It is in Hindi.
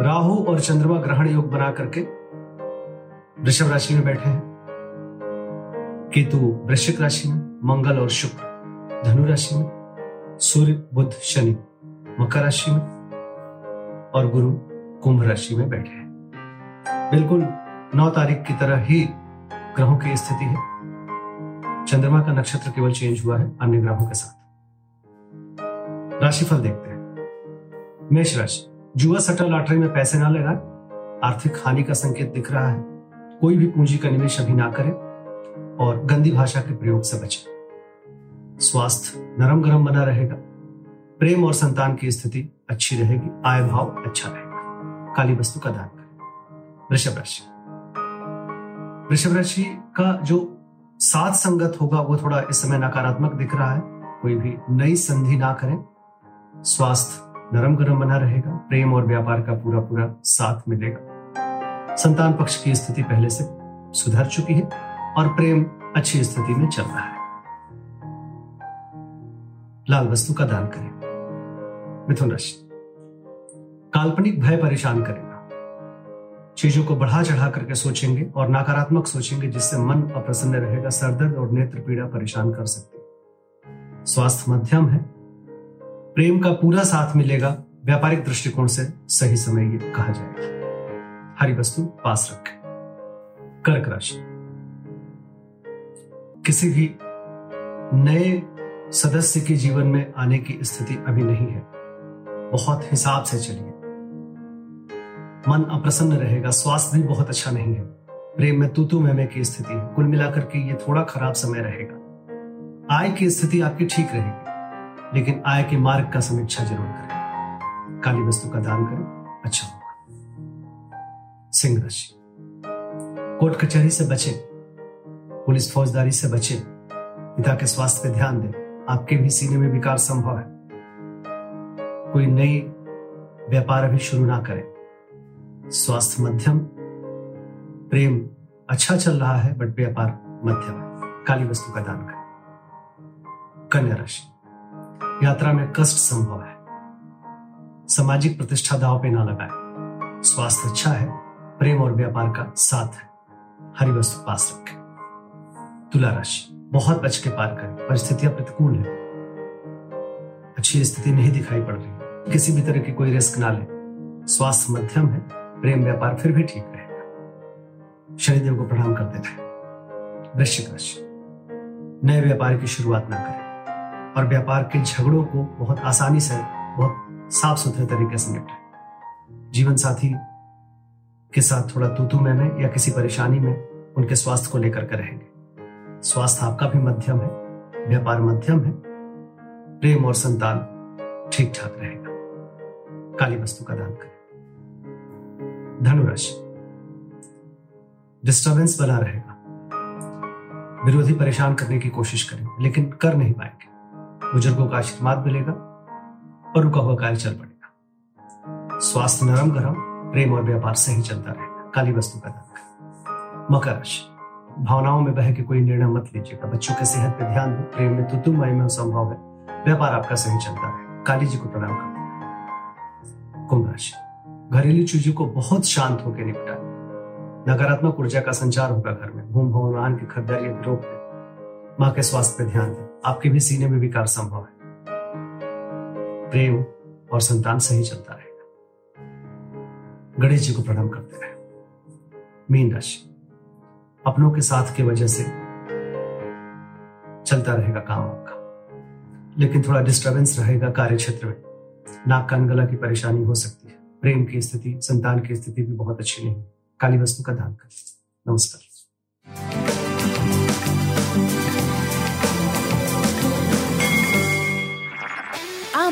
राहु और चंद्रमा ग्रहण योग बना करके वृषभ राशि में बैठे हैं। केतु वृश्चिक राशि में, मंगल और शुक्र धनु राशि में, सूर्य, बुध, शनि मकर राशि में और गुरु कुंभ राशि में बैठे हैं। बिल्कुल नौ तारीख की तरह ही ग्रहों की स्थिति है। चंद्रमा का नक्षत्र केवल चेंज हुआ है, अन्य ग्रहों के साथ। राशिफल देखते हैं। मेष राशि जुआ सट्टा लॉटरी में पैसे ना लगाए। आर्थिक हानि का संकेत दिख रहा है। कोई भी पूंजी का निवेश अभी ना करें और गंदी भाषा के प्रयोग से बचें। स्वास्थ्य नरम गरम बना रहेगा। प्रेम और संतान की स्थिति अच्छी रहेगी। आय भाव अच्छा रहेगा। काली वस्तु का दान करें। वृषभ राशि। वृषभ राशि का जो सात संगत होगा, वो थोड़ा इस समय नकारात्मक दिख रहा है। कोई भी नई संधि ना करें। स्वास्थ्य नरम गरम बना रहेगा, प्रेम और व्यापार का पूरा पूरा साथ मिलेगा। संतान पक्ष की स्थिति पहले से सुधर चुकी है और प्रेम अच्छी स्थिति में चल रहा है। लाल वस्तु का दान करें। मिथुन राशि। काल्पनिक भय परेशान करेगा। चीज़ों को बढ़ा चढ़ा करके सोचेंगे और नकारात्मक सोचेंगे, जिससे मन अप्रसन्न रहेगा, सरदर्द और नेत्र पीड़ा परेशान कर सकते स्वास्थ्य मध्यम है प्रेम का पूरा साथ मिलेगा व्यापारिक दृष्टिकोण से सही समय ये कहा जाएगा। हरी वस्तु पास रखें। कर्क राशि। किसी भी नए सदस्य के जीवन में आने की स्थिति अभी नहीं है। बहुत हिसाब से चलिए। मन अप्रसन्न रहेगा, स्वास्थ्य भी बहुत अच्छा नहीं है। प्रेम में तूतू मैमे की स्थिति कुल मिलाकर के ये थोड़ा खराब समय रहेगा। आय की स्थिति आपकी ठीक रहेगी। लेकिन आय के मार्ग का समीक्षा ज़रूर करें। काली वस्तु का दान करें अच्छा होगा। सिंह राशि। कोर्ट कचहरी से बचे, पुलिस फौजदारी से बचे, पिता के स्वास्थ्य पे ध्यान दें, आपके भी सीने में विकार संभव है। कोई नई व्यापार अभी शुरू ना करें। स्वास्थ्य मध्यम, प्रेम अच्छा चल रहा है, बट व्यापार मध्यम है। काली वस्तु का दान करें। कन्या राशि। यात्रा में कष्ट संभव है। सामाजिक प्रतिष्ठा दाव पे ना लगाए। स्वास्थ्य अच्छा है, प्रेम और व्यापार का साथ है। हरी वस्तु पास रखें। तुला राशि, बहुत बच के पार करें। परिस्थितियाँ प्रतिकूल है। अच्छी स्थिति नहीं दिखाई पड़ रही। किसी भी तरह की कोई रिस्क ना ले। स्वास्थ्य मध्यम है, प्रेम व्यापार फिर भी ठीक रहेगा। शनिदेव को प्रणाम करते रहे। वृश्चिक राशि, नए व्यापार की शुरुआत ना करें। और व्यापार के झगड़ों को बहुत आसानी से बहुत साफ़ सुथरे तरीके से निपटाएँ जीवन साथी के साथ थोड़ा तूतू में, में या किसी परेशानी में उनके स्वास्थ्य को लेकर के रहेंगे। स्वास्थ्य आपका भी मध्यम है व्यापार मध्यम है प्रेम और संतान ठीक ठाक रहेगा। काली वस्तु का दान करें। धनुराशि। डिस्टरबेंस बना रहेगा। विरोधी परेशान करने की कोशिश करें लेकिन कर नहीं पाएँगे। बुज़ुर्गों का आशीर्वाद मिलेगा और रुका हुआ कार्य चल पड़ेगा। स्वास्थ्य नरम गरम, प्रेम और व्यापार सही चलता रहेगा। काली वस्तु का दान मकर राशि। भावनाओं में बह के कोई निर्णय मत लीजिएगा। बच्चों के सेहत पे ध्यान दें। प्रेम में तो तुम में संभव है। व्यापार आपका सही चलता है काली जी को प्रणाम करते कुंभ राशि। घरेलू चीज़ों को बहुत शांत होकर निपटा नकारात्मक ऊर्जा का संचार होगा घर में। भूम, भवन की खरीदारी दें माँ के स्वास्थ्य पर ध्यान दें। आपके भी सीने में विकार संभव है। प्रेम और संतान सही चलता रहेगा। गणेश जी को प्रणाम करते रहे। मीन राशि। अपनों के साथ की वजह से चलता रहेगा काम आपका। लेकिन थोड़ा डिस्टरबेंस रहेगा कार्य क्षेत्र में। नाक कान गला की परेशानी हो सकती है। प्रेम की स्थिति, संतान की स्थिति भी बहुत अच्छी नहीं। काली वस्तु का दान करें। नमस्कार।